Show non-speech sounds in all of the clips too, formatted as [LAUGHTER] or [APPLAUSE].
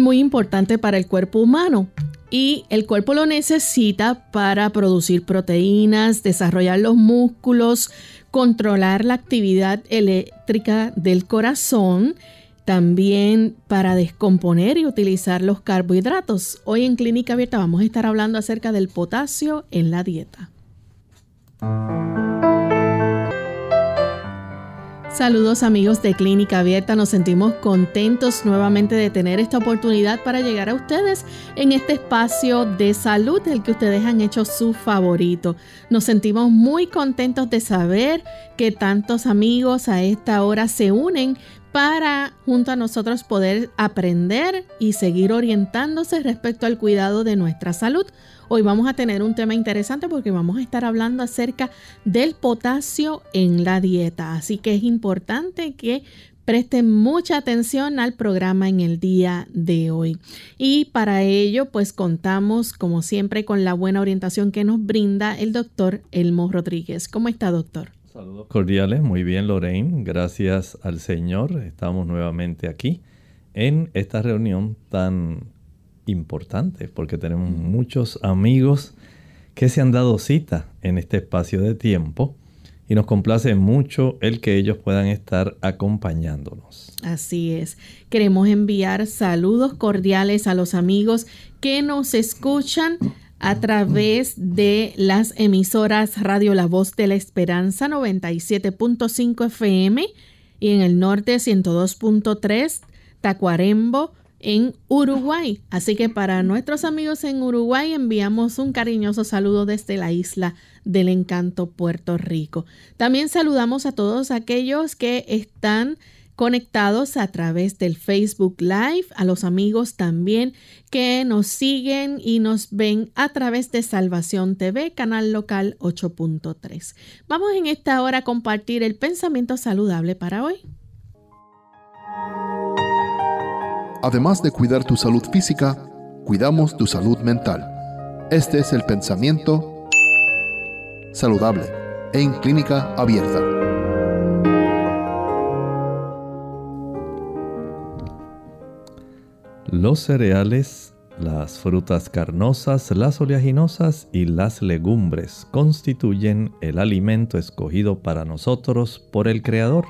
Muy importante para el cuerpo humano y el cuerpo lo necesita para producir proteínas, desarrollar los músculos, controlar la actividad eléctrica del corazón, también para descomponer y utilizar los carbohidratos. Hoy en Clínica Abierta vamos a estar hablando acerca del potasio en la dieta. Saludos amigos de Clínica Abierta, nos sentimos contentos nuevamente de tener esta oportunidad para llegar a ustedes en este espacio de salud del que ustedes han hecho su favorito. Nos sentimos muy contentos de saber que tantos amigos a esta hora se unen para junto a nosotros poder aprender y seguir orientándose respecto al cuidado de nuestra salud. Hoy vamos a tener un tema interesante porque vamos a estar hablando acerca del potasio en la dieta. Así que es importante que presten mucha atención al programa en el día de hoy. Y para ello, pues contamos, como siempre, con la buena orientación que nos brinda el doctor Elmo Rodríguez. ¿Cómo está, doctor? Saludos cordiales, muy bien Lorraine, gracias al Señor, estamos nuevamente aquí en esta reunión tan importante porque tenemos muchos amigos que se han dado cita en este espacio de tiempo y nos complace mucho el que ellos puedan estar acompañándonos. Así es. Queremos enviar saludos cordiales a los amigos que nos escuchan a través de las emisoras Radio La Voz de la Esperanza 97.5 FM y en el norte 102.3 Tacuarembo en Uruguay. Así que para nuestros amigos en Uruguay enviamos un cariñoso saludo desde la isla del encanto Puerto Rico. También saludamos a todos aquellos que están conectados a través del Facebook Live, a los amigos también que nos siguen y nos ven a través de Salvación TV, canal local 8.3. Vamos en esta hora a compartir el pensamiento saludable para hoy. Además de cuidar tu salud física, cuidamos tu salud mental. Este es el pensamiento saludable en clínica abierta. Los cereales, las frutas carnosas, las oleaginosas y las legumbres constituyen el alimento escogido para nosotros por el Creador.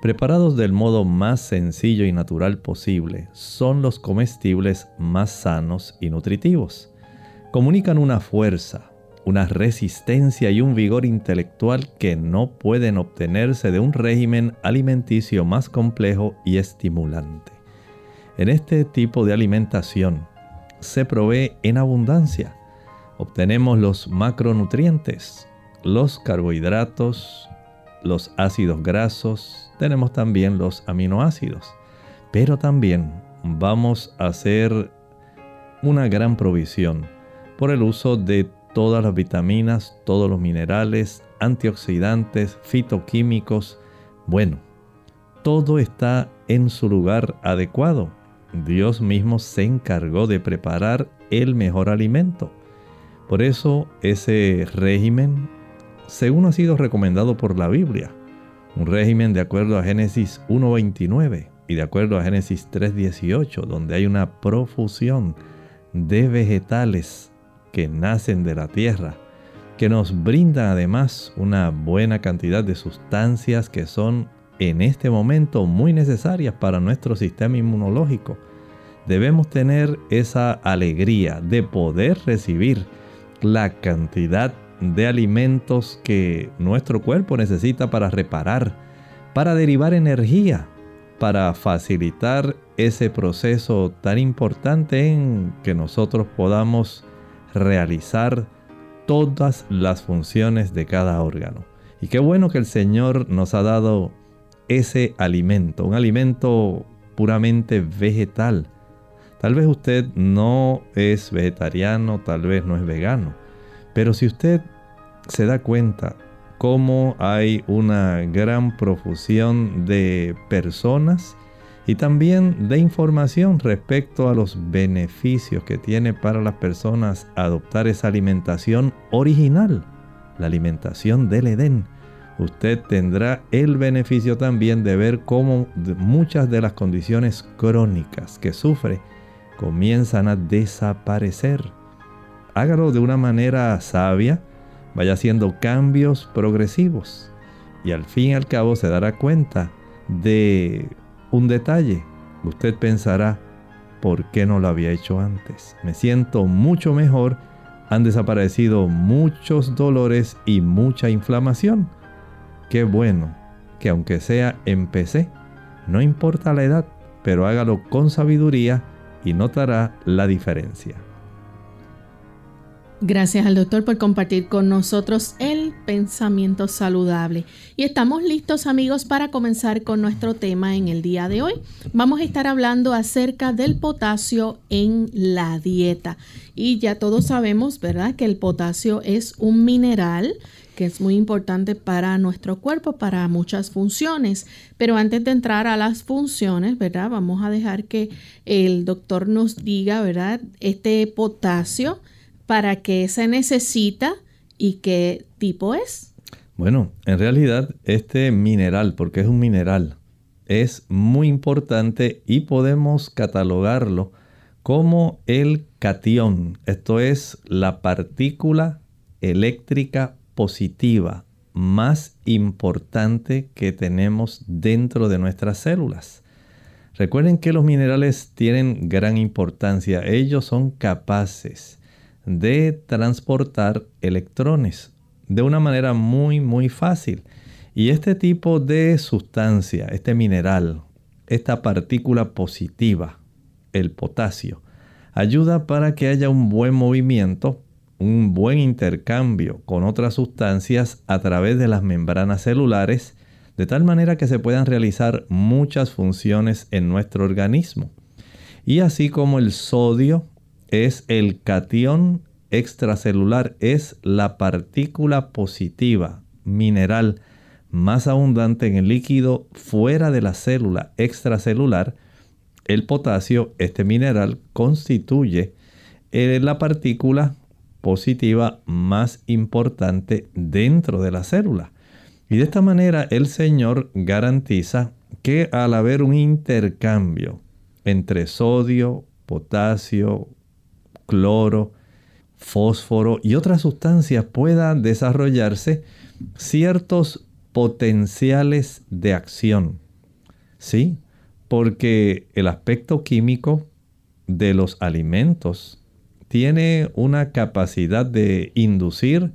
Preparados del modo más sencillo y natural posible, son los comestibles más sanos y nutritivos. Comunican una fuerza, una resistencia y un vigor intelectual que no pueden obtenerse de un régimen alimenticio más complejo y estimulante. En este tipo de alimentación se provee en abundancia. Obtenemos los macronutrientes, los carbohidratos, los ácidos grasos, tenemos también los aminoácidos. Pero también vamos a hacer una gran provisión por el uso de todas las vitaminas, todos los minerales, antioxidantes, fitoquímicos. Bueno, todo está en su lugar adecuado Dios mismo se encargó de preparar el mejor alimento. Por eso ese régimen, según ha sido recomendado por la Biblia, un régimen de acuerdo a Génesis 1.29 y de acuerdo a Génesis 3.18, donde hay una profusión de vegetales que nacen de la tierra, que nos brindan además una buena cantidad de sustancias que son en este momento muy necesarias para nuestro sistema inmunológico. Debemos tener esa alegría de poder recibir la cantidad de alimentos que nuestro cuerpo necesita para reparar, para derivar energía, para facilitar ese proceso tan importante en que nosotros podamos realizar todas las funciones de cada órgano. Y qué bueno que el Señor nos ha dado ese alimento, un alimento puramente vegetal. Tal vez usted no es vegetariano, tal vez no es vegano, pero si usted se da cuenta cómo hay una gran profusión de personas y también de información respecto a los beneficios que tiene para las personas adoptar esa alimentación original, la alimentación del Edén. Usted tendrá el beneficio también de ver cómo muchas de las condiciones crónicas que sufre comienzan a desaparecer. Hágalo de una manera sabia, vaya haciendo cambios progresivos y al fin y al cabo se dará cuenta de un detalle. Usted pensará, ¿por qué no lo había hecho antes? Me siento mucho mejor, han desaparecido muchos dolores y mucha inflamación. Qué bueno que aunque sea en PC, no importa la edad, pero hágalo con sabiduría y notará la diferencia. Gracias al doctor por compartir con nosotros el pensamiento saludable. Y estamos listos amigos para comenzar con nuestro tema en el día de hoy. Vamos a estar hablando acerca del potasio en la dieta. Y ya todos sabemos, ¿verdad?, que el potasio es un mineral que es muy importante para nuestro cuerpo, para muchas funciones. Pero antes de entrar a las funciones, ¿verdad? Vamos a dejar que el doctor nos diga, ¿verdad? Este potasio para qué se necesita y qué tipo es. Bueno, en realidad este mineral, porque es un mineral, es muy importante y podemos catalogarlo como el cation. Esto es la partícula eléctrica positiva más importante que tenemos dentro de nuestras células. Recuerden que los minerales tienen gran importancia. Ellos son capaces de transportar electrones de una manera muy muy fácil. Y este tipo de sustancia, este mineral, esta partícula positiva, el potasio, ayuda para que haya un buen movimiento, un buen intercambio con otras sustancias a través de las membranas celulares, de tal manera que se puedan realizar muchas funciones en nuestro organismo. Y así como el sodio es el cation extracelular, es la partícula positiva mineral más abundante en el líquido fuera de la célula extracelular. El potasio, este mineral, constituye eh, la partícula positiva más importante dentro de la célula. Y de esta manera el Señor garantiza que al haber un intercambio entre sodio, potasio, cloro, fósforo y otras sustancias pueda desarrollarse ciertos potenciales de acción. ¿Sí? Porque el aspecto químico de los alimentos tiene una capacidad de inducir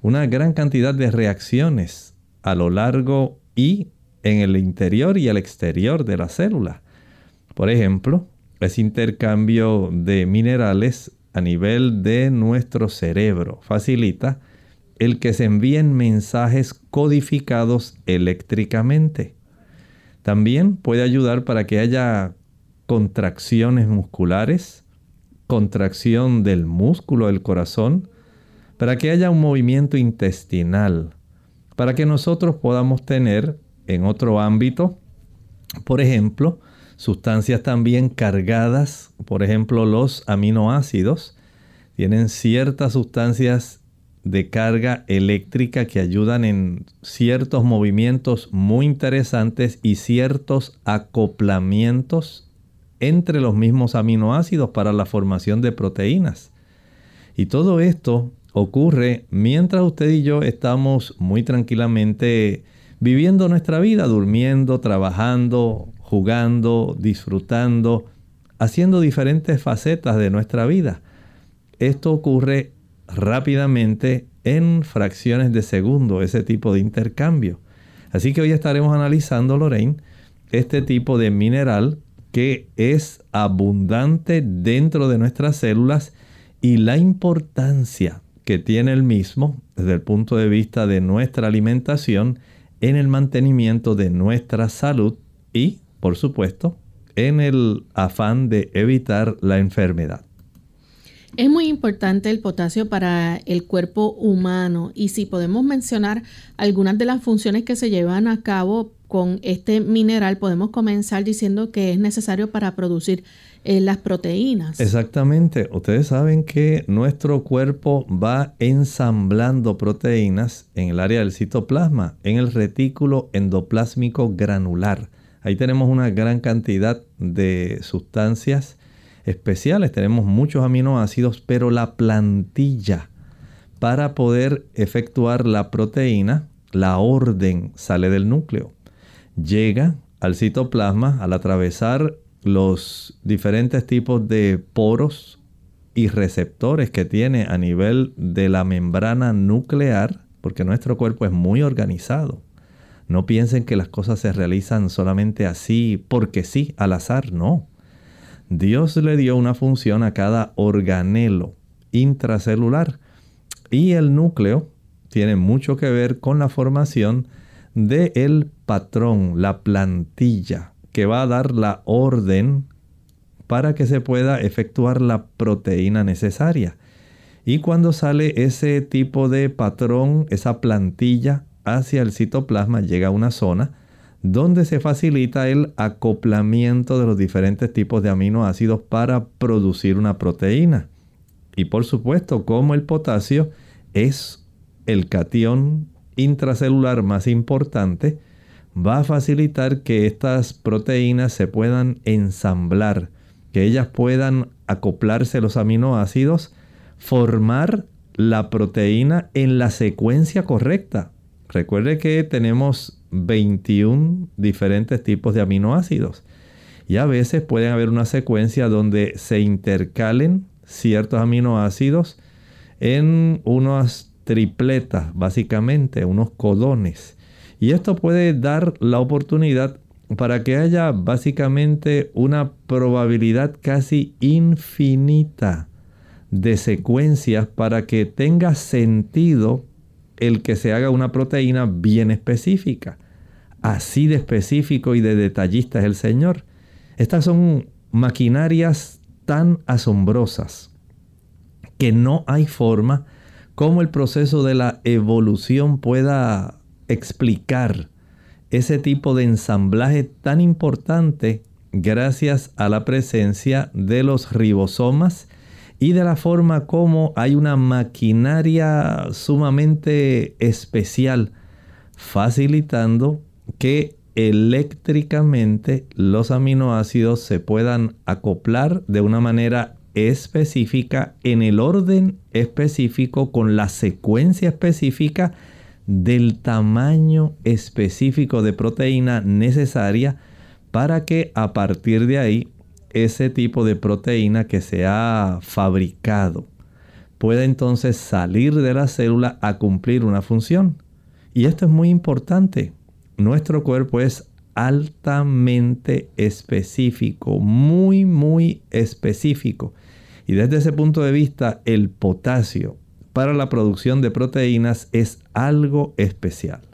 una gran cantidad de reacciones a lo largo y en el interior y el exterior de la célula. Por ejemplo, ese intercambio de minerales a nivel de nuestro cerebro facilita el que se envíen mensajes codificados eléctricamente. También puede ayudar para que haya contracciones musculares, contracción del músculo del corazón, para que haya un movimiento intestinal, para que nosotros podamos tener en otro ámbito, por ejemplo, sustancias también cargadas, por ejemplo los aminoácidos, tienen ciertas sustancias de carga eléctrica que ayudan en ciertos movimientos muy interesantes y ciertos acoplamientos entre los mismos aminoácidos para la formación de proteínas. Y todo esto ocurre mientras usted y yo estamos muy tranquilamente viviendo nuestra vida, durmiendo, trabajando, jugando, disfrutando, haciendo diferentes facetas de nuestra vida. Esto ocurre rápidamente en fracciones de segundo, ese tipo de intercambio. Así que hoy estaremos analizando, Lorraine, este tipo de mineral que es abundante dentro de nuestras células y la importancia que tiene el mismo desde el punto de vista de nuestra alimentación en el mantenimiento de nuestra salud y, por supuesto, en el afán de evitar la enfermedad. Es muy importante el potasio para el cuerpo humano y si podemos mencionar algunas de las funciones que se llevan a cabo con este mineral, podemos comenzar diciendo que es necesario para producir eh, las proteínas. Exactamente. Ustedes saben que nuestro cuerpo va ensamblando proteínas en el área del citoplasma, en el retículo endoplásmico granular. Ahí tenemos una gran cantidad de sustancias especiales, tenemos muchos aminoácidos, pero la plantilla para poder efectuar la proteína, la orden sale del núcleo, llega al citoplasma al atravesar los diferentes tipos de poros y receptores que tiene a nivel de la membrana nuclear, porque nuestro cuerpo es muy organizado. No piensen que las cosas se realizan solamente así, porque sí, al azar, no. Dios le dio una función a cada organelo intracelular y el núcleo tiene mucho que ver con la formación del el patrón, la plantilla que va a dar la orden para que se pueda efectuar la proteína necesaria. Y cuando sale ese tipo de patrón, esa plantilla hacia el citoplasma, llega a una zona donde se facilita el acoplamiento de los diferentes tipos de aminoácidos para producir una proteína. Y por supuesto, como el potasio es el cation intracelular más importante, va a facilitar que estas proteínas se puedan ensamblar, que ellas puedan acoplarse los aminoácidos, formar la proteína en la secuencia correcta. Recuerde que tenemos 21 diferentes tipos de aminoácidos y a veces pueden haber una secuencia donde se intercalen ciertos aminoácidos en unas tripletas, básicamente, unos codones. Y esto puede dar la oportunidad para que haya básicamente una probabilidad casi infinita de secuencias para que tenga sentido el que se haga una proteína bien específica. Así de específico y de detallista es el Señor. Estas son maquinarias tan asombrosas que no hay forma como el proceso de la evolución pueda explicar ese tipo de ensamblaje tan importante gracias a la presencia de los ribosomas y de la forma como hay una maquinaria sumamente especial facilitando que eléctricamente los aminoácidos se puedan acoplar de una manera específica en el orden específico con la secuencia específica del tamaño específico de proteína necesaria para que a partir de ahí ese tipo de proteína que se ha fabricado pueda entonces salir de la célula a cumplir una función. Y esto es muy importante. Nuestro cuerpo es altamente específico, muy, muy específico. Y desde ese punto de vista, el potasio para la producción de proteínas es algo especial.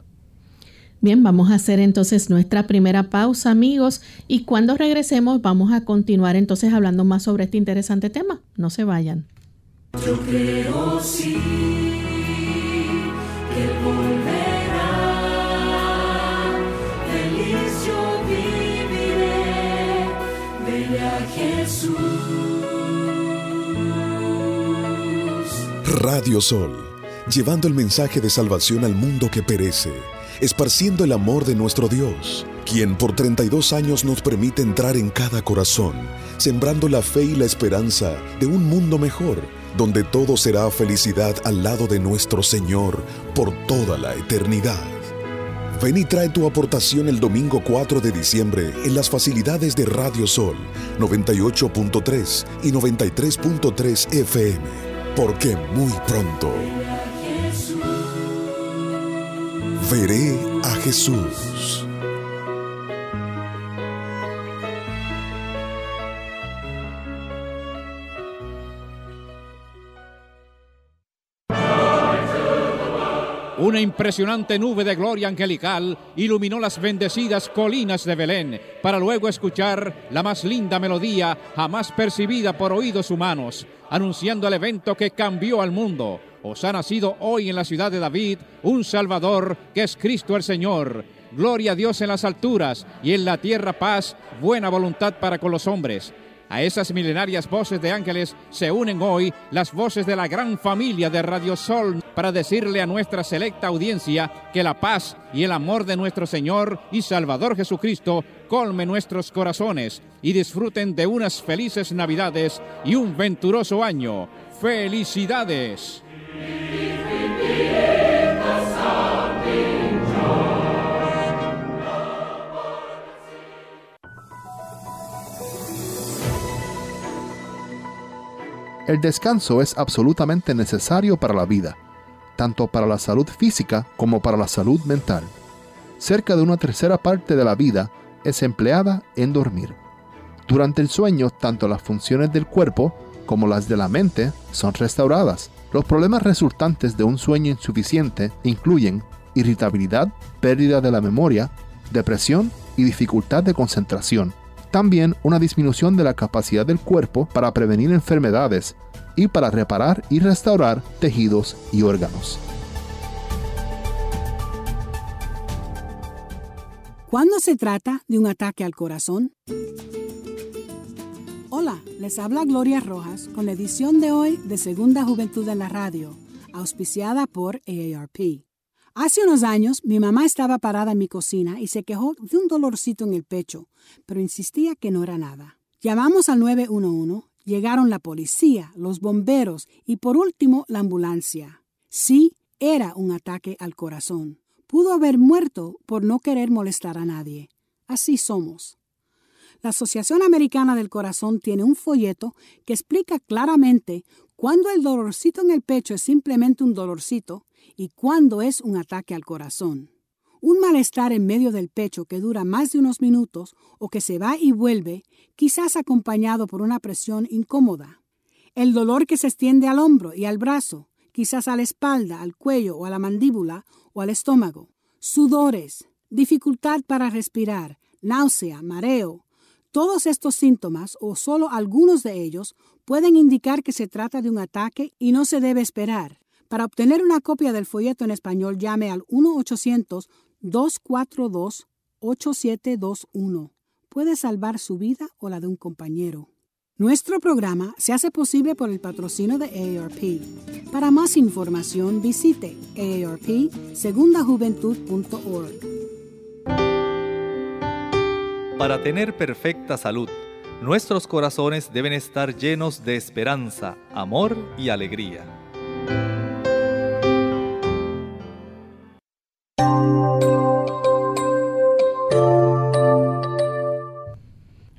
Bien, vamos a hacer entonces nuestra primera pausa, amigos, y cuando regresemos vamos a continuar entonces hablando más sobre este interesante tema. No se vayan. Yo creo sí que volverá. Feliz yo viviré, a Jesús. Radio Sol, llevando el mensaje de salvación al mundo que perece, esparciendo el amor de nuestro Dios, quien por 32 años nos permite entrar en cada corazón, sembrando la fe y la esperanza de un mundo mejor, donde todo será felicidad al lado de nuestro Señor por toda la eternidad. Ven y trae tu aportación el domingo 4 de diciembre en las facilidades de Radio Sol 98.3 y 93.3 FM porque muy pronto veré a Jesús. Una impresionante nube de gloria angelical iluminó las bendecidas colinas de Belén para luego escuchar la más linda melodía jamás percibida por oídos humanos, anunciando el evento que cambió al mundo. Os ha nacido hoy en la ciudad de David un Salvador que es Cristo el Señor. Gloria a Dios en las alturas y en la tierra paz, buena voluntad para con los hombres. A esas milenarias voces de ángeles se unen hoy las voces de la gran familia de Radio Sol para decirle a nuestra selecta audiencia que la paz y el amor de nuestro Señor y Salvador Jesucristo colme nuestros corazones y disfruten de unas felices Navidades y un venturoso año. ¡Felicidades! El descanso es absolutamente necesario para la vida, tanto para la salud física como para la salud mental. Cerca de una tercera parte de la vida es empleada en dormir. Durante el sueño, tanto las funciones del cuerpo como las de la mente son restauradas. Los problemas resultantes de un sueño insuficiente incluyen irritabilidad, pérdida de la memoria, depresión y dificultad de concentración también una disminución de la capacidad del cuerpo para prevenir enfermedades y para reparar y restaurar tejidos y órganos. ¿Cuándo se trata de un ataque al corazón? Hola, les habla Gloria Rojas con la edición de hoy de Segunda Juventud en la Radio, auspiciada por AARP. Hace unos años mi mamá estaba parada en mi cocina y se quejó de un dolorcito en el pecho, pero insistía que no era nada. Llamamos al 911, llegaron la policía, los bomberos y por último la ambulancia. Sí, era un ataque al corazón. Pudo haber muerto por no querer molestar a nadie. Así somos. La Asociación Americana del Corazón tiene un folleto que explica claramente cuándo el dolorcito en el pecho es simplemente un dolorcito y cuándo es un ataque al corazón. Un malestar en medio del pecho que dura más de unos minutos o que se va y vuelve, quizás acompañado por una presión incómoda. El dolor que se extiende al hombro y al brazo, quizás a la espalda, al cuello o a la mandíbula o al estómago. Sudores, dificultad para respirar, náusea, mareo. Todos estos síntomas, o solo algunos de ellos, pueden indicar que se trata de un ataque y no se debe esperar. Para obtener una copia del folleto en español, llame al 1-800-242-8721. Puede salvar su vida o la de un compañero. Nuestro programa se hace posible por el patrocinio de AARP. Para más información visite aarpsegundajuventud.org. Para tener perfecta salud, nuestros corazones deben estar llenos de esperanza, amor y alegría.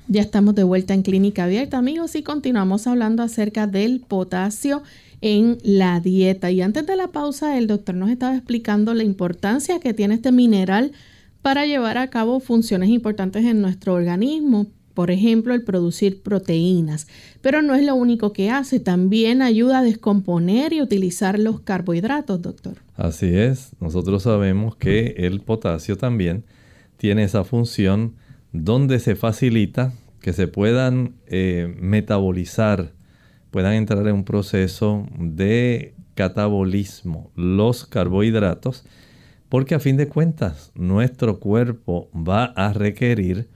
Ya estamos de vuelta en Clínica Abierta, amigos, y continuamos hablando acerca del potasio en la dieta. Y antes de la pausa, el doctor nos estaba explicando la importancia que tiene este mineral para llevar a cabo funciones importantes en nuestro organismo. Por ejemplo, el producir proteínas. Pero no es lo único que hace, también ayuda a descomponer y utilizar los carbohidratos, doctor. Así es, nosotros sabemos que el potasio también tiene esa función donde se facilita que se puedan eh, metabolizar, puedan entrar en un proceso de catabolismo los carbohidratos, porque a fin de cuentas nuestro cuerpo va a requerir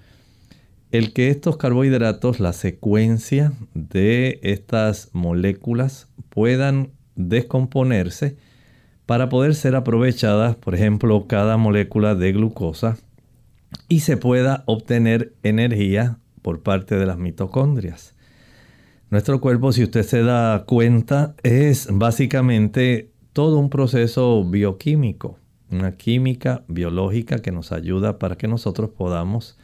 el que estos carbohidratos, la secuencia de estas moléculas puedan descomponerse para poder ser aprovechadas, por ejemplo, cada molécula de glucosa y se pueda obtener energía por parte de las mitocondrias. Nuestro cuerpo, si usted se da cuenta, es básicamente todo un proceso bioquímico, una química biológica que nos ayuda para que nosotros podamos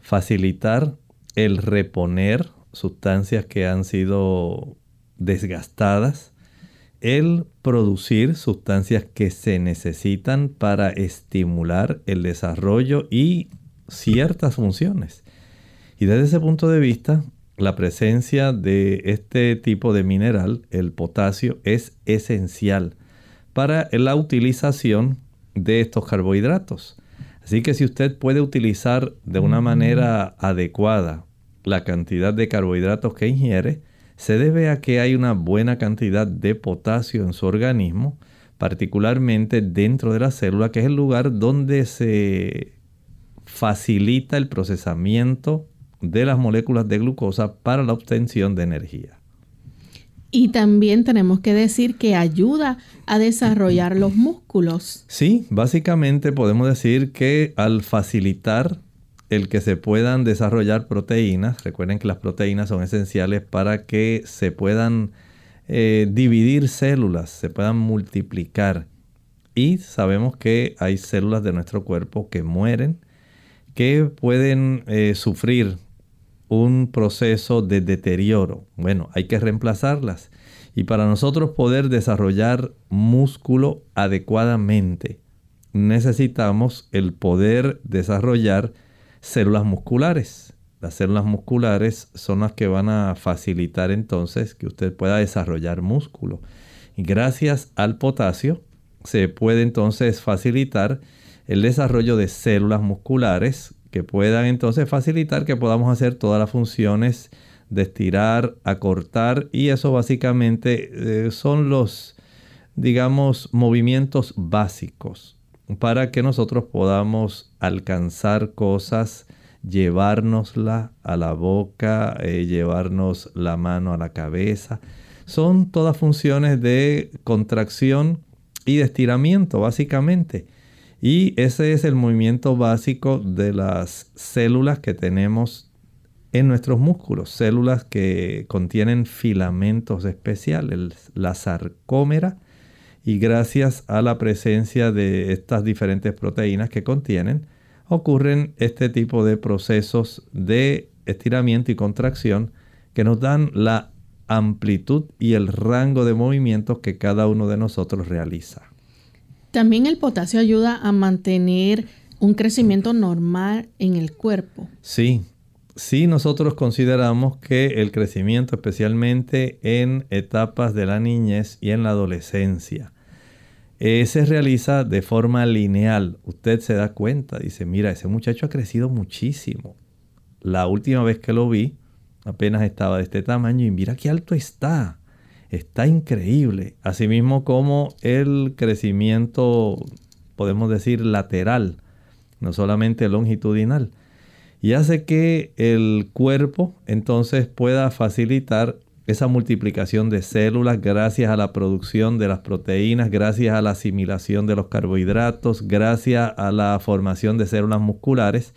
facilitar el reponer sustancias que han sido desgastadas, el producir sustancias que se necesitan para estimular el desarrollo y ciertas funciones. Y desde ese punto de vista, la presencia de este tipo de mineral, el potasio, es esencial para la utilización de estos carbohidratos. Así que si usted puede utilizar de una manera adecuada la cantidad de carbohidratos que ingiere, se debe a que hay una buena cantidad de potasio en su organismo, particularmente dentro de la célula, que es el lugar donde se facilita el procesamiento de las moléculas de glucosa para la obtención de energía. Y también tenemos que decir que ayuda a desarrollar los músculos. Sí, básicamente podemos decir que al facilitar el que se puedan desarrollar proteínas, recuerden que las proteínas son esenciales para que se puedan eh, dividir células, se puedan multiplicar. Y sabemos que hay células de nuestro cuerpo que mueren, que pueden eh, sufrir un proceso de deterioro. Bueno, hay que reemplazarlas. Y para nosotros poder desarrollar músculo adecuadamente, necesitamos el poder desarrollar células musculares. Las células musculares son las que van a facilitar entonces que usted pueda desarrollar músculo. Y gracias al potasio se puede entonces facilitar el desarrollo de células musculares que puedan entonces facilitar que podamos hacer todas las funciones de estirar, acortar y eso básicamente eh, son los, digamos, movimientos básicos para que nosotros podamos alcanzar cosas, llevárnosla a la boca, eh, llevarnos la mano a la cabeza. Son todas funciones de contracción y de estiramiento, básicamente. Y ese es el movimiento básico de las células que tenemos en nuestros músculos, células que contienen filamentos especiales, la sarcómera, y gracias a la presencia de estas diferentes proteínas que contienen, ocurren este tipo de procesos de estiramiento y contracción que nos dan la amplitud y el rango de movimientos que cada uno de nosotros realiza. También el potasio ayuda a mantener un crecimiento normal en el cuerpo. Sí, sí nosotros consideramos que el crecimiento, especialmente en etapas de la niñez y en la adolescencia, eh, se realiza de forma lineal. Usted se da cuenta, dice, mira, ese muchacho ha crecido muchísimo. La última vez que lo vi, apenas estaba de este tamaño y mira qué alto está está increíble. Asimismo como el crecimiento, podemos decir, lateral, no solamente longitudinal. Y hace que el cuerpo entonces pueda facilitar esa multiplicación de células gracias a la producción de las proteínas, gracias a la asimilación de los carbohidratos, gracias a la formación de células musculares.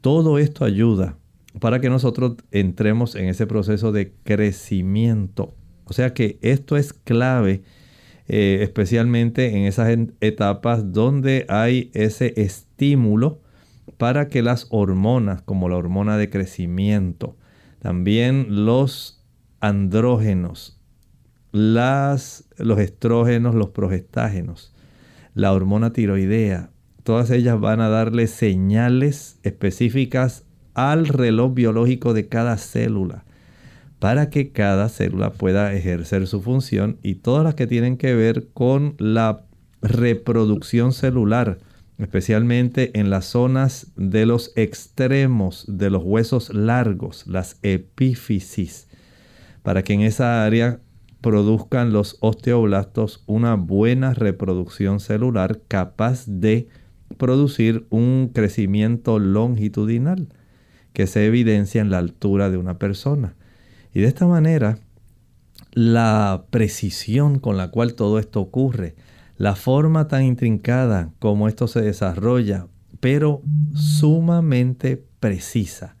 Todo esto ayuda para que nosotros entremos en ese proceso de crecimiento o sea que esto es clave, eh, especialmente en esas etapas donde hay ese estímulo para que las hormonas, como la hormona de crecimiento, también los andrógenos, las, los estrógenos, los progestágenos, la hormona tiroidea, todas ellas van a darle señales específicas al reloj biológico de cada célula para que cada célula pueda ejercer su función y todas las que tienen que ver con la reproducción celular, especialmente en las zonas de los extremos de los huesos largos, las epífisis, para que en esa área produzcan los osteoblastos una buena reproducción celular capaz de producir un crecimiento longitudinal que se evidencia en la altura de una persona. Y de esta manera, la precisión con la cual todo esto ocurre, la forma tan intrincada como esto se desarrolla, pero sumamente precisa.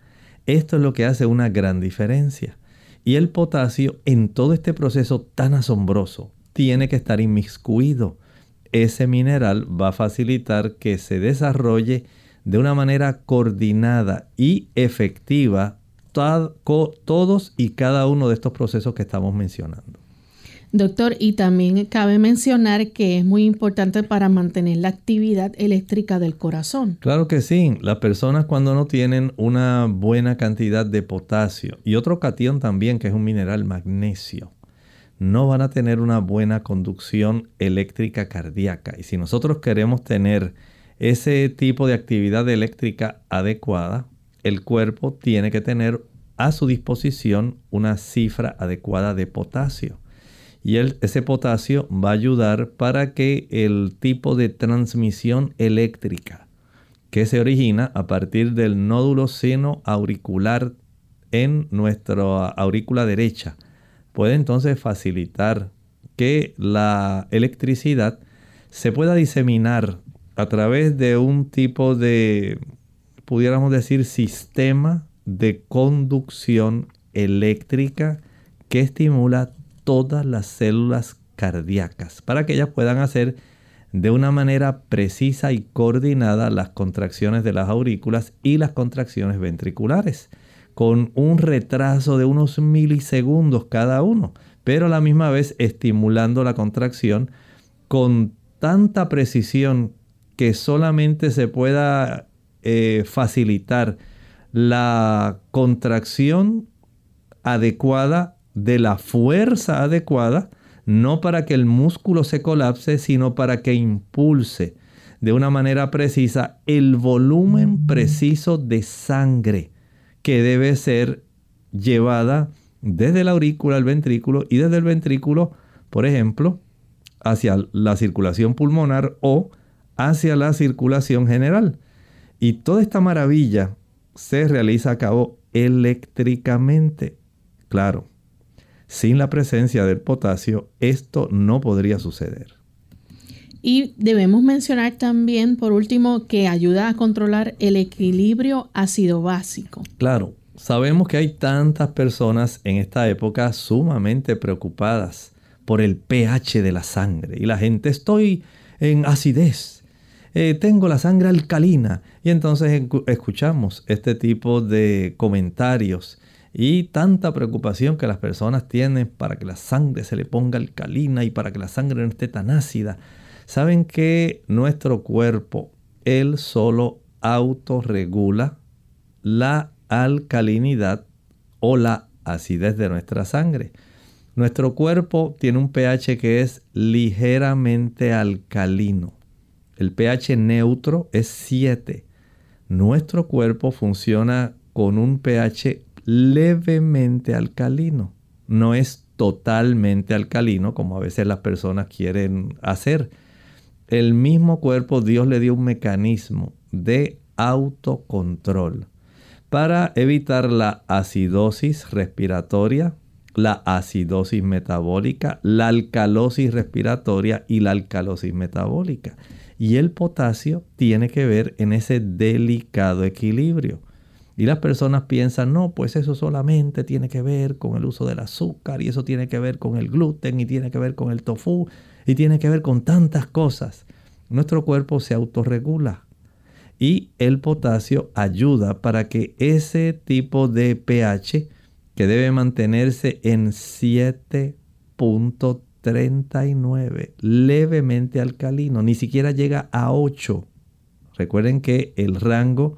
Esto es lo que hace una gran diferencia. Y el potasio en todo este proceso tan asombroso tiene que estar inmiscuido. Ese mineral va a facilitar que se desarrolle de una manera coordinada y efectiva todos y cada uno de estos procesos que estamos mencionando. Doctor, y también cabe mencionar que es muy importante para mantener la actividad eléctrica del corazón. Claro que sí. Las personas cuando no tienen una buena cantidad de potasio y otro cation también, que es un mineral magnesio, no van a tener una buena conducción eléctrica cardíaca. Y si nosotros queremos tener ese tipo de actividad eléctrica adecuada, el cuerpo tiene que tener a su disposición una cifra adecuada de potasio. Y ese potasio va a ayudar para que el tipo de transmisión eléctrica que se origina a partir del nódulo seno auricular en nuestra aurícula derecha puede entonces facilitar que la electricidad se pueda diseminar a través de un tipo de, pudiéramos decir, sistema de conducción eléctrica que estimula todas las células cardíacas para que ellas puedan hacer de una manera precisa y coordinada las contracciones de las aurículas y las contracciones ventriculares, con un retraso de unos milisegundos cada uno, pero a la misma vez estimulando la contracción con tanta precisión que solamente se pueda eh, facilitar la contracción adecuada de la fuerza adecuada, no para que el músculo se colapse, sino para que impulse de una manera precisa el volumen preciso de sangre que debe ser llevada desde la aurícula al ventrículo y desde el ventrículo, por ejemplo, hacia la circulación pulmonar o hacia la circulación general. Y toda esta maravilla se realiza a cabo eléctricamente. Claro, sin la presencia del potasio, esto no podría suceder. Y debemos mencionar también, por último, que ayuda a controlar el equilibrio ácido básico. Claro, sabemos que hay tantas personas en esta época sumamente preocupadas por el pH de la sangre. Y la gente, estoy en acidez, eh, tengo la sangre alcalina. Y entonces escuchamos este tipo de comentarios y tanta preocupación que las personas tienen para que la sangre se le ponga alcalina y para que la sangre no esté tan ácida. Saben que nuestro cuerpo, él solo autorregula la alcalinidad o la acidez de nuestra sangre. Nuestro cuerpo tiene un pH que es ligeramente alcalino. El pH neutro es 7. Nuestro cuerpo funciona con un pH levemente alcalino. No es totalmente alcalino como a veces las personas quieren hacer. El mismo cuerpo Dios le dio un mecanismo de autocontrol para evitar la acidosis respiratoria, la acidosis metabólica, la alcalosis respiratoria y la alcalosis metabólica. Y el potasio tiene que ver en ese delicado equilibrio. Y las personas piensan, no, pues eso solamente tiene que ver con el uso del azúcar y eso tiene que ver con el gluten y tiene que ver con el tofu y tiene que ver con tantas cosas. Nuestro cuerpo se autorregula y el potasio ayuda para que ese tipo de pH que debe mantenerse en 7.39, levemente alcalino, ni siquiera llega a 8. Recuerden que el rango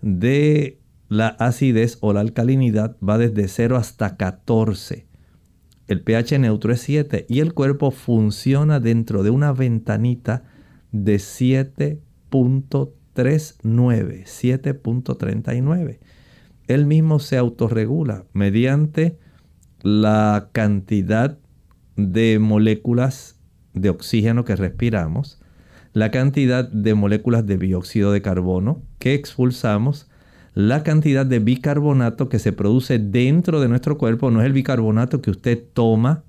de la acidez o la alcalinidad va desde 0 hasta 14. El pH neutro es 7 y el cuerpo funciona dentro de una ventanita de 7.39, 7.39. Él mismo se autorregula mediante la cantidad de moléculas de oxígeno que respiramos, la cantidad de moléculas de dióxido de carbono que expulsamos, la cantidad de bicarbonato que se produce dentro de nuestro cuerpo no es el bicarbonato que usted toma,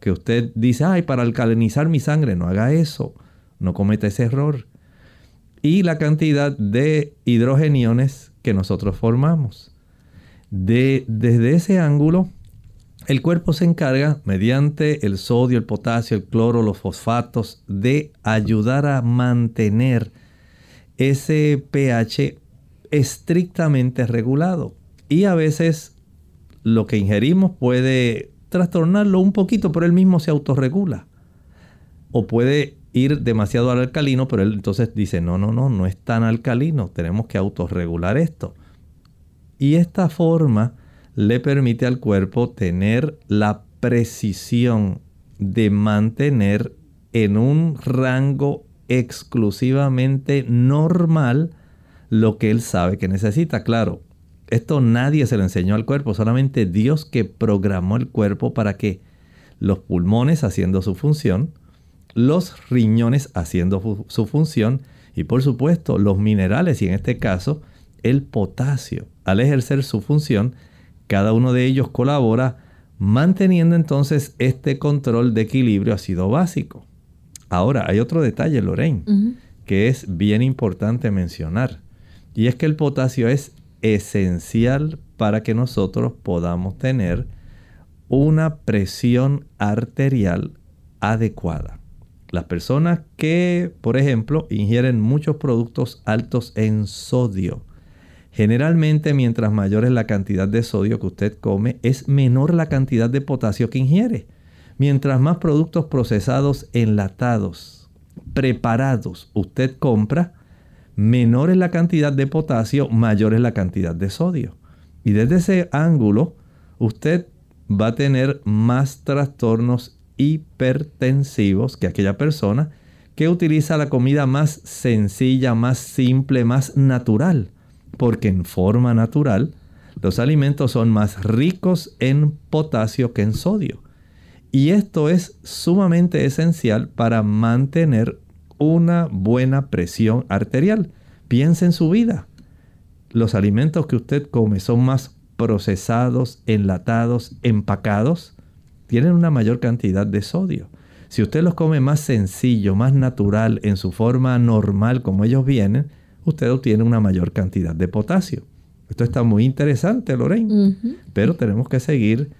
que usted dice, ay, para alcalinizar mi sangre, no haga eso, no cometa ese error. Y la cantidad de hidrogeniones que nosotros formamos. De, desde ese ángulo, el cuerpo se encarga, mediante el sodio, el potasio, el cloro, los fosfatos, de ayudar a mantener ese pH estrictamente regulado. Y a veces lo que ingerimos puede trastornarlo un poquito, pero él mismo se autorregula. O puede ir demasiado al alcalino, pero él entonces dice, no, no, no, no es tan alcalino, tenemos que autorregular esto. Y esta forma le permite al cuerpo tener la precisión de mantener en un rango exclusivamente normal lo que él sabe que necesita. Claro, esto nadie se lo enseñó al cuerpo, solamente Dios que programó el cuerpo para que los pulmones haciendo su función, los riñones haciendo su función y por supuesto los minerales y en este caso el potasio. Al ejercer su función, cada uno de ellos colabora manteniendo entonces este control de equilibrio ácido básico. Ahora, hay otro detalle, Lorraine, que es bien importante mencionar. Y es que el potasio es esencial para que nosotros podamos tener una presión arterial adecuada. Las personas que, por ejemplo, ingieren muchos productos altos en sodio, generalmente mientras mayor es la cantidad de sodio que usted come, es menor la cantidad de potasio que ingiere. Mientras más productos procesados enlatados, preparados usted compra, menor es la cantidad de potasio, mayor es la cantidad de sodio. Y desde ese ángulo, usted va a tener más trastornos hipertensivos que aquella persona que utiliza la comida más sencilla, más simple, más natural. Porque en forma natural, los alimentos son más ricos en potasio que en sodio. Y esto es sumamente esencial para mantener una buena presión arterial. Piense en su vida. Los alimentos que usted come son más procesados, enlatados, empacados, tienen una mayor cantidad de sodio. Si usted los come más sencillo, más natural, en su forma normal como ellos vienen, usted obtiene una mayor cantidad de potasio. Esto está muy interesante, Lorraine, pero tenemos que seguir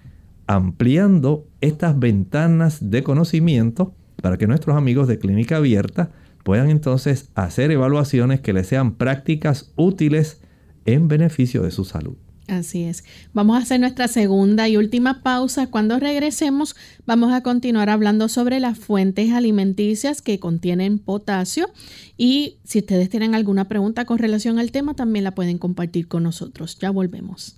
ampliando estas ventanas de conocimiento para que nuestros amigos de clínica abierta puedan entonces hacer evaluaciones que les sean prácticas útiles en beneficio de su salud. Así es. Vamos a hacer nuestra segunda y última pausa. Cuando regresemos vamos a continuar hablando sobre las fuentes alimenticias que contienen potasio y si ustedes tienen alguna pregunta con relación al tema también la pueden compartir con nosotros. Ya volvemos.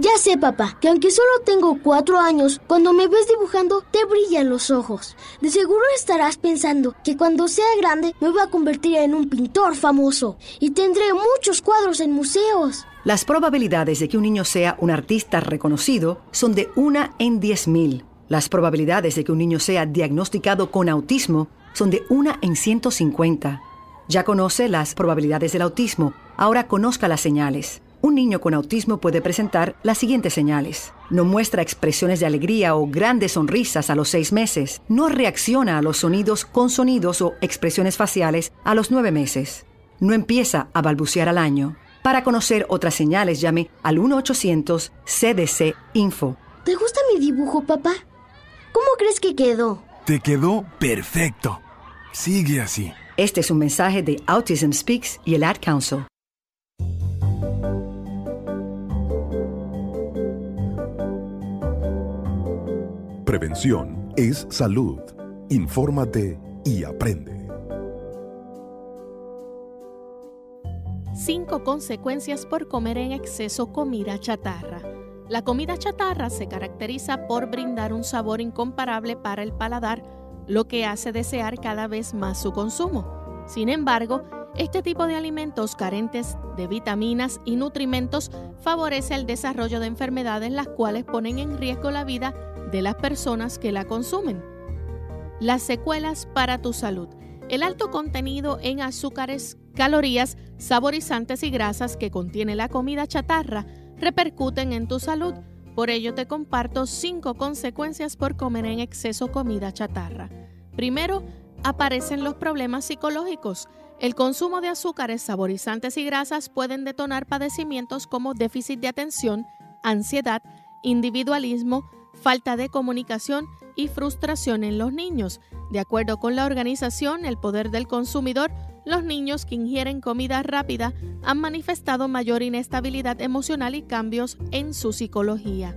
Ya sé, papá, que aunque solo tengo cuatro años, cuando me ves dibujando te brillan los ojos. De seguro estarás pensando que cuando sea grande me voy a convertir en un pintor famoso y tendré muchos cuadros en museos. Las probabilidades de que un niño sea un artista reconocido son de una en diez mil. Las probabilidades de que un niño sea diagnosticado con autismo son de una en 150. Ya conoce las probabilidades del autismo, ahora conozca las señales. Un niño con autismo puede presentar las siguientes señales. No muestra expresiones de alegría o grandes sonrisas a los seis meses. No reacciona a los sonidos con sonidos o expresiones faciales a los nueve meses. No empieza a balbucear al año. Para conocer otras señales, llame al 1-800-CDC-INFO. ¿Te gusta mi dibujo, papá? ¿Cómo crees que quedó? Te quedó perfecto. Sigue así. Este es un mensaje de Autism Speaks y el Ad Council. Prevención es salud. Infórmate y aprende. Cinco consecuencias por comer en exceso comida chatarra. La comida chatarra se caracteriza por brindar un sabor incomparable para el paladar, lo que hace desear cada vez más su consumo. Sin embargo, este tipo de alimentos carentes de vitaminas y nutrimentos favorece el desarrollo de enfermedades las cuales ponen en riesgo la vida de las personas que la consumen. Las secuelas para tu salud. El alto contenido en azúcares, calorías, saborizantes y grasas que contiene la comida chatarra repercuten en tu salud. Por ello te comparto cinco consecuencias por comer en exceso comida chatarra. Primero, aparecen los problemas psicológicos. El consumo de azúcares, saborizantes y grasas pueden detonar padecimientos como déficit de atención, ansiedad, individualismo, falta de comunicación y frustración en los niños. De acuerdo con la organización El Poder del Consumidor, los niños que ingieren comida rápida han manifestado mayor inestabilidad emocional y cambios en su psicología.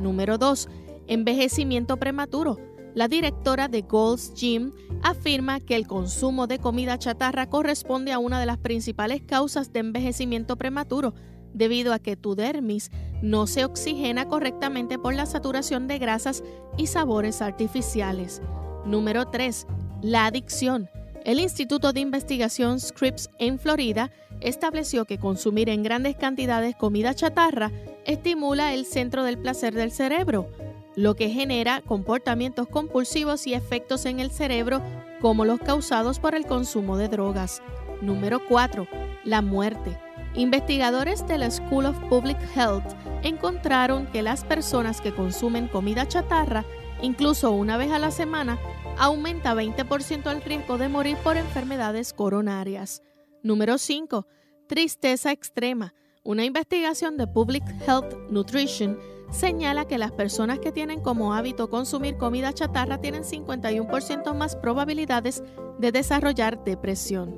Número 2. Envejecimiento prematuro. La directora de Gold's Gym afirma que el consumo de comida chatarra corresponde a una de las principales causas de envejecimiento prematuro, debido a que tu dermis no se oxigena correctamente por la saturación de grasas y sabores artificiales. Número 3. La adicción. El Instituto de Investigación Scripps en Florida estableció que consumir en grandes cantidades comida chatarra estimula el centro del placer del cerebro, lo que genera comportamientos compulsivos y efectos en el cerebro como los causados por el consumo de drogas. Número 4. La muerte. Investigadores de la School of Public Health encontraron que las personas que consumen comida chatarra, incluso una vez a la semana, aumenta 20% el riesgo de morir por enfermedades coronarias. Número 5. Tristeza extrema. Una investigación de Public Health Nutrition señala que las personas que tienen como hábito consumir comida chatarra tienen 51% más probabilidades de desarrollar depresión.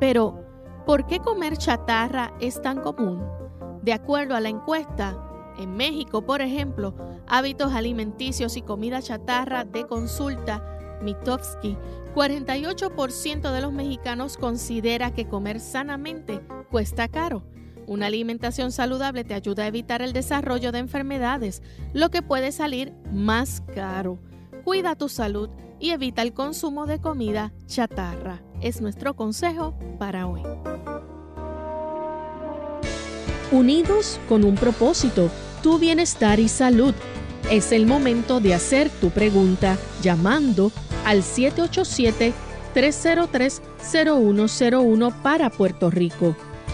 Pero, ¿por qué comer chatarra es tan común? De acuerdo a la encuesta, en México, por ejemplo, hábitos alimenticios y comida chatarra de consulta Mitofsky, 48% de los mexicanos considera que comer sanamente cuesta caro. Una alimentación saludable te ayuda a evitar el desarrollo de enfermedades, lo que puede salir más caro. Cuida tu salud y evita el consumo de comida chatarra. Es nuestro consejo para hoy. Unidos con un propósito, tu bienestar y salud. Es el momento de hacer tu pregunta llamando al 787-303-0101 para Puerto Rico,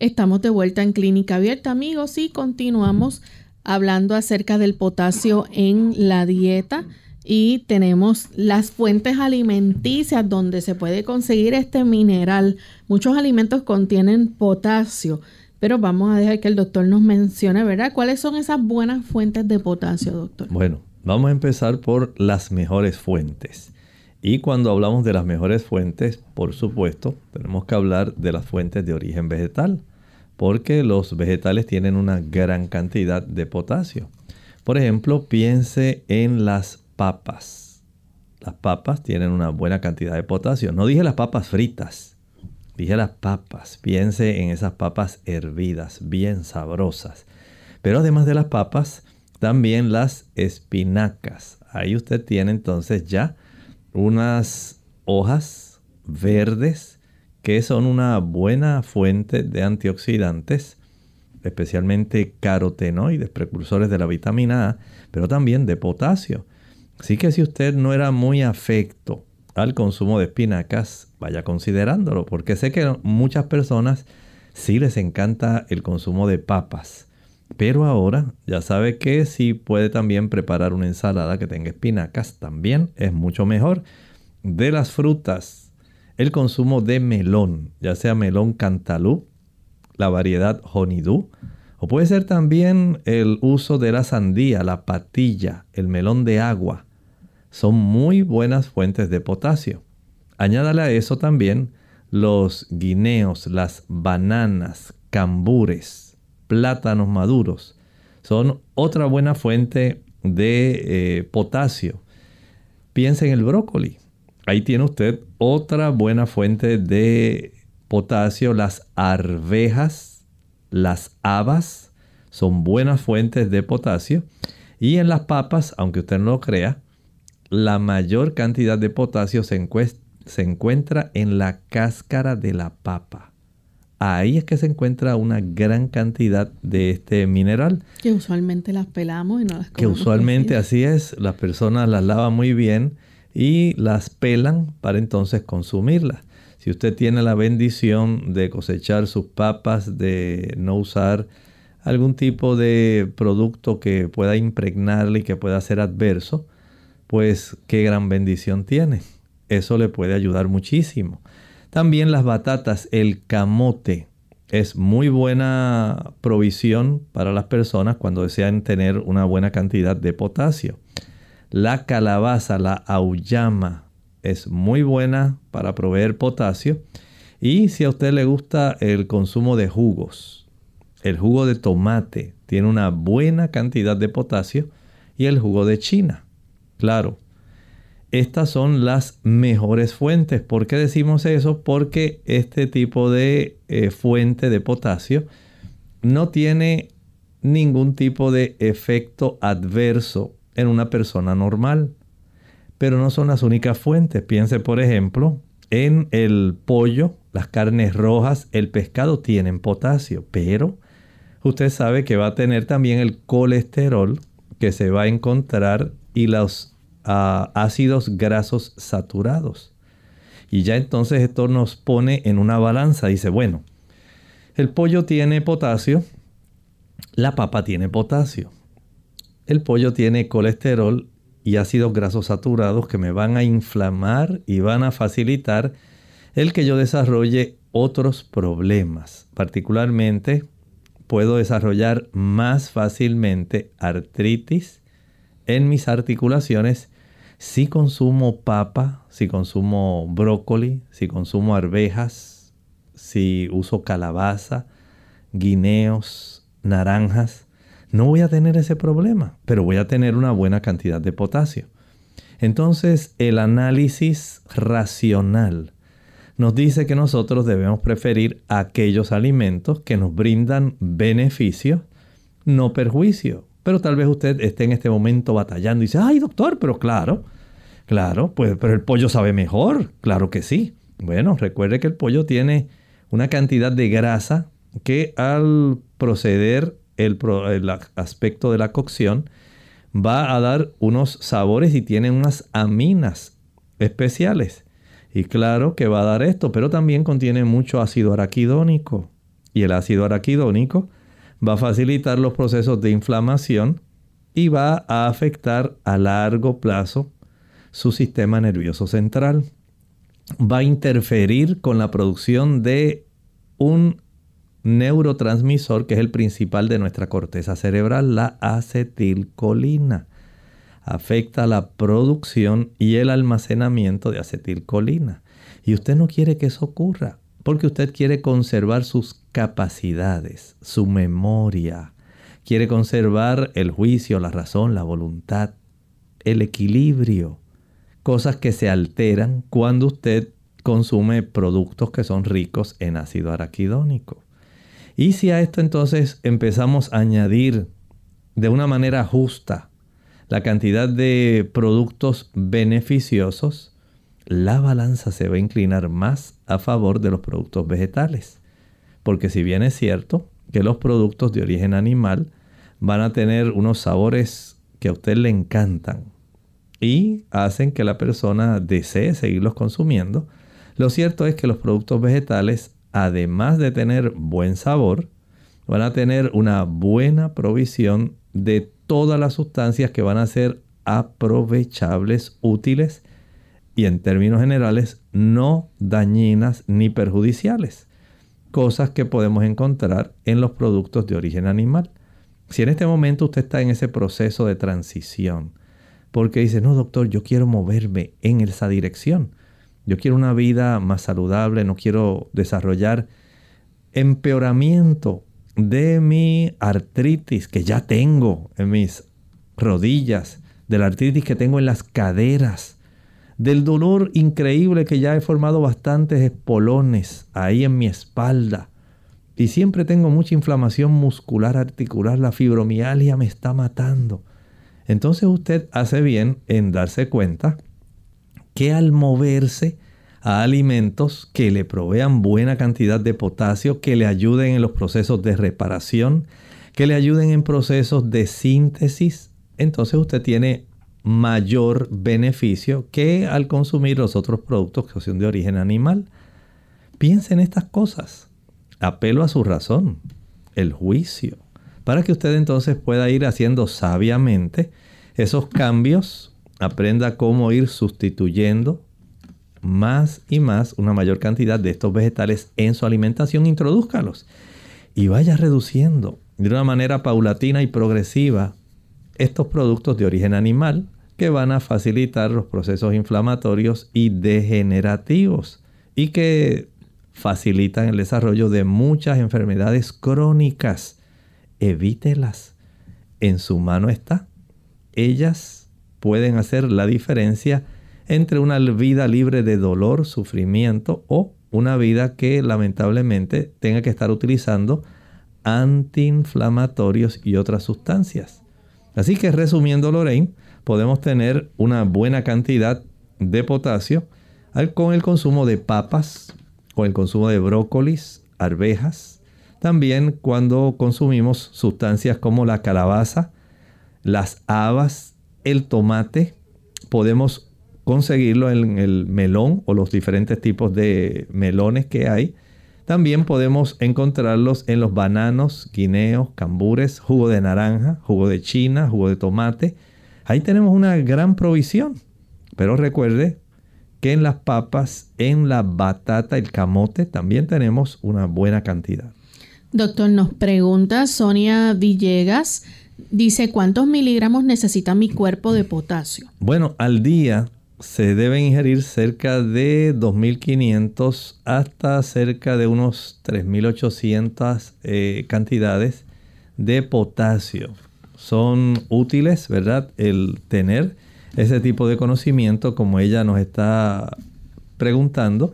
Estamos de vuelta en Clínica Abierta, amigos, y continuamos hablando acerca del potasio en la dieta. Y tenemos las fuentes alimenticias donde se puede conseguir este mineral. Muchos alimentos contienen potasio, pero vamos a dejar que el doctor nos mencione, ¿verdad? ¿Cuáles son esas buenas fuentes de potasio, doctor? Bueno, vamos a empezar por las mejores fuentes. Y cuando hablamos de las mejores fuentes, por supuesto, tenemos que hablar de las fuentes de origen vegetal, porque los vegetales tienen una gran cantidad de potasio. Por ejemplo, piense en las papas. Las papas tienen una buena cantidad de potasio. No dije las papas fritas, dije las papas. Piense en esas papas hervidas, bien sabrosas. Pero además de las papas, también las espinacas. Ahí usted tiene entonces ya unas hojas verdes que son una buena fuente de antioxidantes, especialmente carotenoides, precursores de la vitamina A, pero también de potasio. Así que si usted no era muy afecto al consumo de espinacas, vaya considerándolo, porque sé que muchas personas sí les encanta el consumo de papas. Pero ahora ya sabe que si puede también preparar una ensalada que tenga espinacas, también es mucho mejor. De las frutas, el consumo de melón, ya sea melón cantalú, la variedad honeydew, o puede ser también el uso de la sandía, la patilla, el melón de agua. Son muy buenas fuentes de potasio. Añádale a eso también los guineos, las bananas, cambures, plátanos maduros. Son otra buena fuente de eh, potasio. Piense en el brócoli. Ahí tiene usted otra buena fuente de potasio. Las arvejas, las habas son buenas fuentes de potasio. Y en las papas, aunque usted no lo crea, la mayor cantidad de potasio se, se encuentra en la cáscara de la papa ahí es que se encuentra una gran cantidad de este mineral. Que usualmente las pelamos y no las comemos. Que usualmente así es, las personas las lavan muy bien y las pelan para entonces consumirlas. Si usted tiene la bendición de cosechar sus papas, de no usar algún tipo de producto que pueda impregnarle y que pueda ser adverso, pues qué gran bendición tiene. Eso le puede ayudar muchísimo. También las batatas, el camote, es muy buena provisión para las personas cuando desean tener una buena cantidad de potasio. La calabaza, la auyama, es muy buena para proveer potasio. Y si a usted le gusta el consumo de jugos, el jugo de tomate tiene una buena cantidad de potasio y el jugo de China. Claro, estas son las mejores fuentes. ¿Por qué decimos eso? Porque este tipo de eh, fuente de potasio no tiene ningún tipo de efecto adverso en una persona normal. Pero no son las únicas fuentes. Piense, por ejemplo, en el pollo, las carnes rojas, el pescado tienen potasio, pero usted sabe que va a tener también el colesterol que se va a encontrar y los ah, ácidos grasos saturados. Y ya entonces esto nos pone en una balanza. Dice, bueno, el pollo tiene potasio, la papa tiene potasio. El pollo tiene colesterol y ácidos grasos saturados que me van a inflamar y van a facilitar el que yo desarrolle otros problemas, particularmente puedo desarrollar más fácilmente artritis en mis articulaciones si consumo papa, si consumo brócoli, si consumo arvejas, si uso calabaza, guineos, naranjas. No voy a tener ese problema, pero voy a tener una buena cantidad de potasio. Entonces, el análisis racional nos dice que nosotros debemos preferir aquellos alimentos que nos brindan beneficio, no perjuicio. Pero tal vez usted esté en este momento batallando y dice, ay doctor, pero claro, claro, pues, pero el pollo sabe mejor, claro que sí. Bueno, recuerde que el pollo tiene una cantidad de grasa que al proceder el, aspecto de la cocción va a dar unos sabores y tiene unas aminas especiales. Y claro que va a dar esto, pero también contiene mucho ácido araquidónico. Y el ácido araquidónico va a facilitar los procesos de inflamación y va a afectar a largo plazo su sistema nervioso central. Va a interferir con la producción de un neurotransmisor que es el principal de nuestra corteza cerebral, la acetilcolina afecta la producción y el almacenamiento de acetilcolina. Y usted no quiere que eso ocurra, porque usted quiere conservar sus capacidades, su memoria, quiere conservar el juicio, la razón, la voluntad, el equilibrio, cosas que se alteran cuando usted consume productos que son ricos en ácido araquidónico. Y si a esto entonces empezamos a añadir de una manera justa la cantidad de productos beneficiosos, la balanza se va a inclinar más a favor de los productos vegetales. Porque si bien es cierto que los productos de origen animal van a tener unos sabores que a usted le encantan y hacen que la persona desee seguirlos consumiendo, lo cierto es que los productos vegetales, además de tener buen sabor, van a tener una buena provisión de todas las sustancias que van a ser aprovechables, útiles y en términos generales no dañinas ni perjudiciales. Cosas que podemos encontrar en los productos de origen animal. Si en este momento usted está en ese proceso de transición, porque dice, no doctor, yo quiero moverme en esa dirección. Yo quiero una vida más saludable, no quiero desarrollar empeoramiento de mi artritis que ya tengo en mis rodillas, de la artritis que tengo en las caderas, del dolor increíble que ya he formado bastantes espolones ahí en mi espalda. Y siempre tengo mucha inflamación muscular articular, la fibromialgia me está matando. Entonces usted hace bien en darse cuenta que al moverse a alimentos que le provean buena cantidad de potasio, que le ayuden en los procesos de reparación, que le ayuden en procesos de síntesis, entonces usted tiene mayor beneficio que al consumir los otros productos que son de origen animal. Piense en estas cosas. Apelo a su razón, el juicio, para que usted entonces pueda ir haciendo sabiamente esos cambios, aprenda cómo ir sustituyendo más y más una mayor cantidad de estos vegetales en su alimentación, introduzcalos y vaya reduciendo de una manera paulatina y progresiva estos productos de origen animal que van a facilitar los procesos inflamatorios y degenerativos y que facilitan el desarrollo de muchas enfermedades crónicas. Evítelas. En su mano está. Ellas pueden hacer la diferencia entre una vida libre de dolor, sufrimiento o una vida que lamentablemente tenga que estar utilizando antiinflamatorios y otras sustancias. Así que resumiendo Lorraine, podemos tener una buena cantidad de potasio con el consumo de papas, con el consumo de brócolis, arvejas. También cuando consumimos sustancias como la calabaza, las habas, el tomate, podemos conseguirlo en el melón o los diferentes tipos de melones que hay. También podemos encontrarlos en los bananos, guineos, cambures, jugo de naranja, jugo de china, jugo de tomate. Ahí tenemos una gran provisión. Pero recuerde que en las papas, en la batata, el camote, también tenemos una buena cantidad. Doctor, nos pregunta Sonia Villegas, dice, ¿cuántos miligramos necesita mi cuerpo de potasio? Bueno, al día se deben ingerir cerca de 2.500 hasta cerca de unos 3.800 eh, cantidades de potasio. Son útiles, ¿verdad? El tener ese tipo de conocimiento como ella nos está preguntando.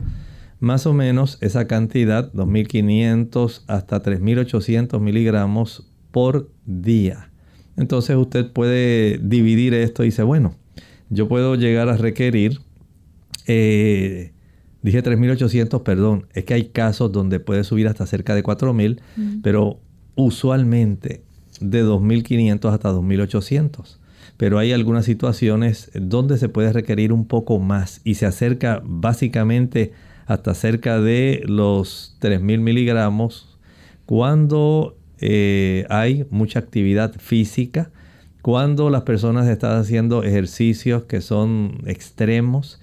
Más o menos esa cantidad, 2.500 hasta 3.800 miligramos por día. Entonces usted puede dividir esto y dice, bueno, yo puedo llegar a requerir, eh, dije 3.800, perdón, es que hay casos donde puede subir hasta cerca de 4.000, pero usualmente de 2.500 hasta 2.800. Pero hay algunas situaciones donde se puede requerir un poco más y se acerca básicamente hasta cerca de los 3.000 miligramos cuando eh, hay mucha actividad física, cuando las personas están haciendo ejercicios que son extremos,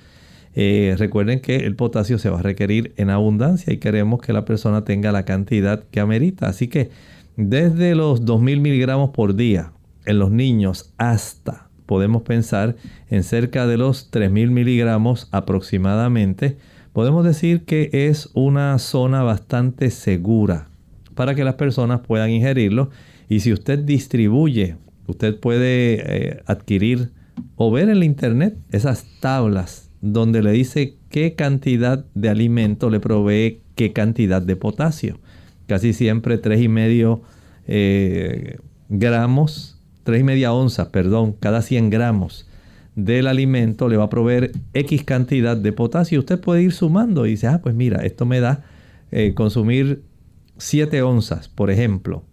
eh, recuerden que el potasio se va a requerir en abundancia y queremos que la persona tenga la cantidad que amerita. Así que desde los 2000 miligramos por día en los niños hasta, podemos pensar, en cerca de los 3000 miligramos aproximadamente, podemos decir que es una zona bastante segura para que las personas puedan ingerirlo. Y si usted distribuye Usted puede eh, adquirir o ver en la internet esas tablas donde le dice qué cantidad de alimento le provee qué cantidad de potasio. Casi siempre 3,5 y medio eh, gramos, 3 y media onzas, perdón, cada 100 gramos del alimento le va a proveer X cantidad de potasio. Usted puede ir sumando y dice, ah, pues mira, esto me da eh, consumir 7 onzas, por ejemplo,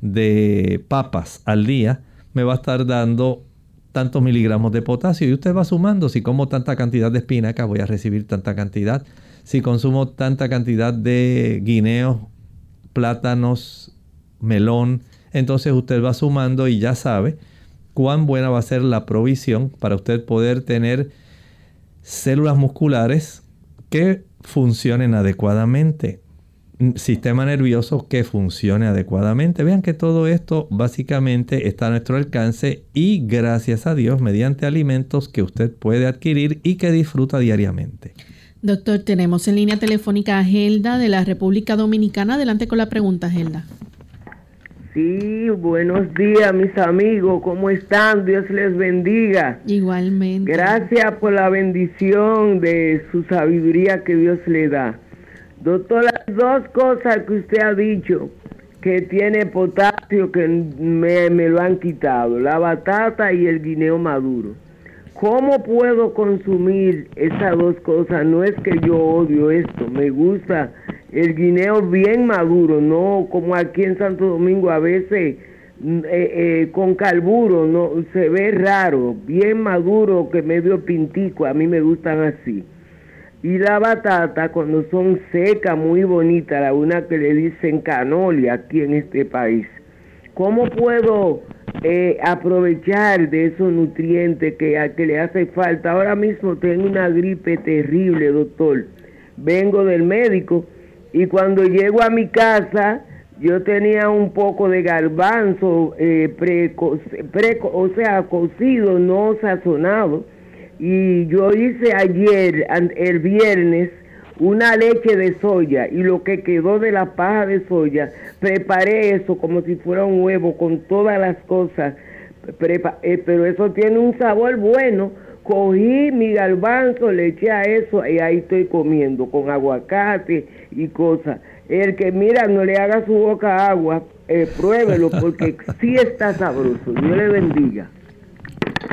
de papas al día me va a estar dando tantos miligramos de potasio. Y usted va sumando, si como tanta cantidad de espinaca voy a recibir tanta cantidad, si consumo tanta cantidad de guineos, plátanos, melón, entonces usted va sumando y ya sabe cuán buena va a ser la provisión para usted poder tener células musculares que funcionen adecuadamente sistema nervioso que funcione adecuadamente. Vean que todo esto básicamente está a nuestro alcance y gracias a Dios mediante alimentos que usted puede adquirir y que disfruta diariamente. Doctor, tenemos en línea telefónica a Gelda de la República Dominicana. Adelante con la pregunta, Gelda. Sí, buenos días mis amigos, ¿cómo están? Dios les bendiga. Igualmente. Gracias por la bendición de su sabiduría que Dios le da. Doctor, las dos cosas que usted ha dicho que tiene potasio que me, lo han quitado, la batata y el guineo maduro. ¿Cómo puedo consumir esas dos cosas? No es que yo odio esto, me gusta el guineo bien maduro, no como aquí en Santo Domingo a veces mm, eh, eh, con carburo, no se ve raro, bien maduro que medio pintico, a mí me gustan así. Y la batata, cuando son secas, muy bonitas, la una que le dicen canolia aquí en este país. ¿Cómo puedo eh, aprovechar de esos nutrientes que, que le hace falta. Ahora mismo tengo una gripe terrible, doctor. Vengo del médico y cuando llego a mi casa, yo tenía un poco de garbanzo, eh, o sea, cocido, no sazonado. Y yo hice ayer, el viernes, una leche de soya y lo que quedó de la paja de soya, preparé eso como si fuera un huevo con todas las cosas, eh, pero eso tiene un sabor bueno. Cogí mi garbanzo, le eché a eso y ahí estoy comiendo con aguacate y cosas. El que mira, no le haga su boca agua, eh, pruébelo porque [LAUGHS] sí está sabroso. Dios le bendiga.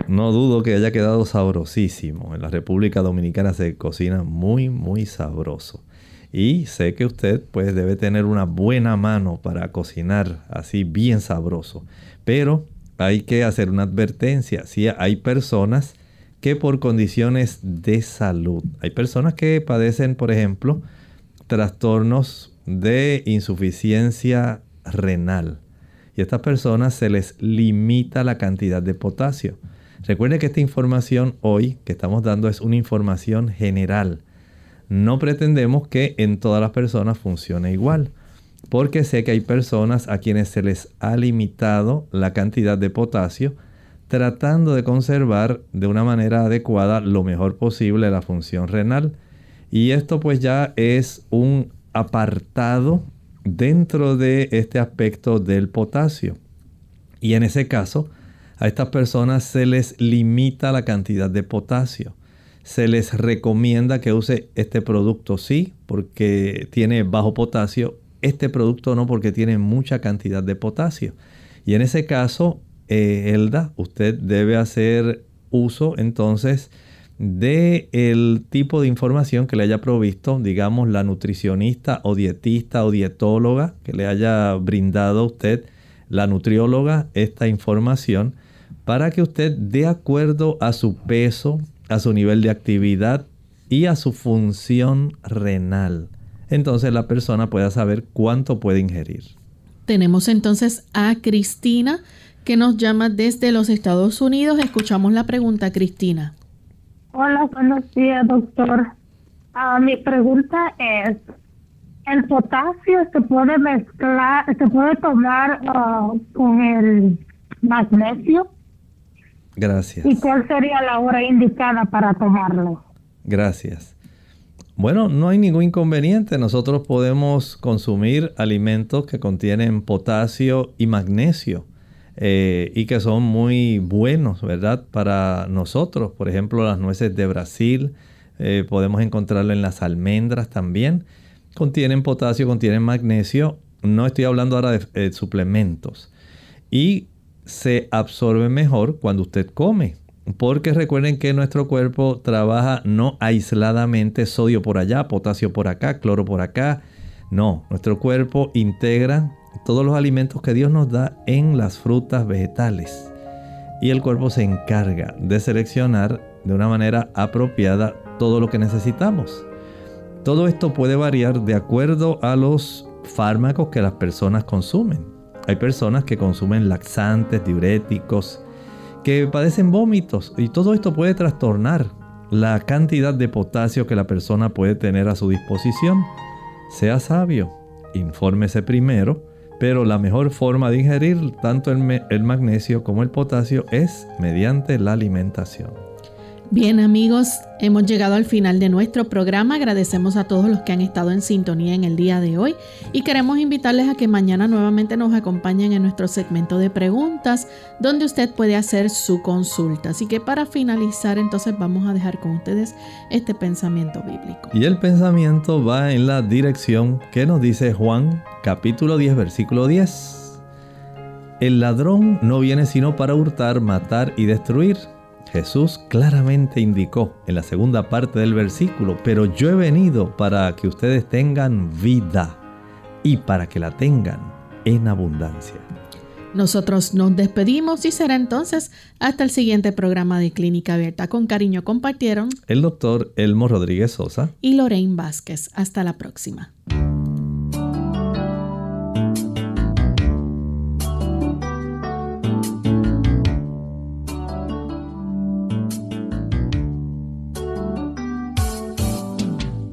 No dudo que haya quedado sabrosísimo. En la República Dominicana se cocina muy, muy sabroso. Y sé que usted pues debe tener una buena mano para cocinar así bien sabroso. Pero hay que hacer una advertencia. Si hay personas que por condiciones de salud, hay personas que padecen, por ejemplo, trastornos de insuficiencia renal. Y a estas personas se les limita la cantidad de potasio. Recuerde que esta información hoy que estamos dando es una información general. No pretendemos que en todas las personas funcione igual, porque sé que hay personas a quienes se les ha limitado la cantidad de potasio, tratando de conservar de una manera adecuada lo mejor posible la función renal. Y esto pues ya es un apartado dentro de este aspecto del potasio. Y en ese caso, a estas personas se les limita la cantidad de potasio. Se les recomienda que use este producto sí, porque tiene bajo potasio. Este producto no, porque tiene mucha cantidad de potasio. Y en ese caso, eh, Elda, usted debe hacer uso entonces de el tipo de información que le haya provisto, digamos, la nutricionista o dietista o dietóloga que le haya brindado a usted, la nutrióloga, esta información para que usted, de acuerdo a su peso, a su nivel de actividad y a su función renal, entonces la persona pueda saber cuánto puede ingerir. Tenemos entonces a Cristina que nos llama desde los Estados Unidos. Escuchamos la pregunta, Cristina. Hola, buenos días, doctor. Ah, mi pregunta es, ¿el potasio se puede mezclar, se puede tomar ah, con el magnesio? Gracias. ¿Y cuál sería la hora indicada para tomarlo? Gracias. Bueno, no hay ningún inconveniente. Nosotros podemos consumir alimentos que contienen potasio y magnesio eh, y que son muy buenos, ¿verdad? Para nosotros. Por ejemplo, las nueces de Brasil, eh, podemos encontrarlo en las almendras también. Contienen potasio, contienen magnesio. No estoy hablando ahora de eh, suplementos. Y se absorbe mejor cuando usted come. Porque recuerden que nuestro cuerpo trabaja no aisladamente sodio por allá, potasio por acá, cloro por acá. No, nuestro cuerpo integra todos los alimentos que Dios nos da en las frutas vegetales. Y el cuerpo se encarga de seleccionar de una manera apropiada todo lo que necesitamos. Todo esto puede variar de acuerdo a los fármacos que las personas consumen. Hay personas que consumen laxantes, diuréticos, que padecen vómitos y todo esto puede trastornar la cantidad de potasio que la persona puede tener a su disposición. Sea sabio, infórmese primero, pero la mejor forma de ingerir tanto el, el magnesio como el potasio es mediante la alimentación. Bien amigos, hemos llegado al final de nuestro programa. Agradecemos a todos los que han estado en sintonía en el día de hoy y queremos invitarles a que mañana nuevamente nos acompañen en nuestro segmento de preguntas donde usted puede hacer su consulta. Así que para finalizar entonces vamos a dejar con ustedes este pensamiento bíblico. Y el pensamiento va en la dirección que nos dice Juan capítulo 10 versículo 10. El ladrón no viene sino para hurtar, matar y destruir. Jesús claramente indicó en la segunda parte del versículo, pero yo he venido para que ustedes tengan vida y para que la tengan en abundancia. Nosotros nos despedimos y será entonces hasta el siguiente programa de Clínica Abierta. Con cariño compartieron el doctor Elmo Rodríguez Sosa y Lorraine Vázquez. Hasta la próxima.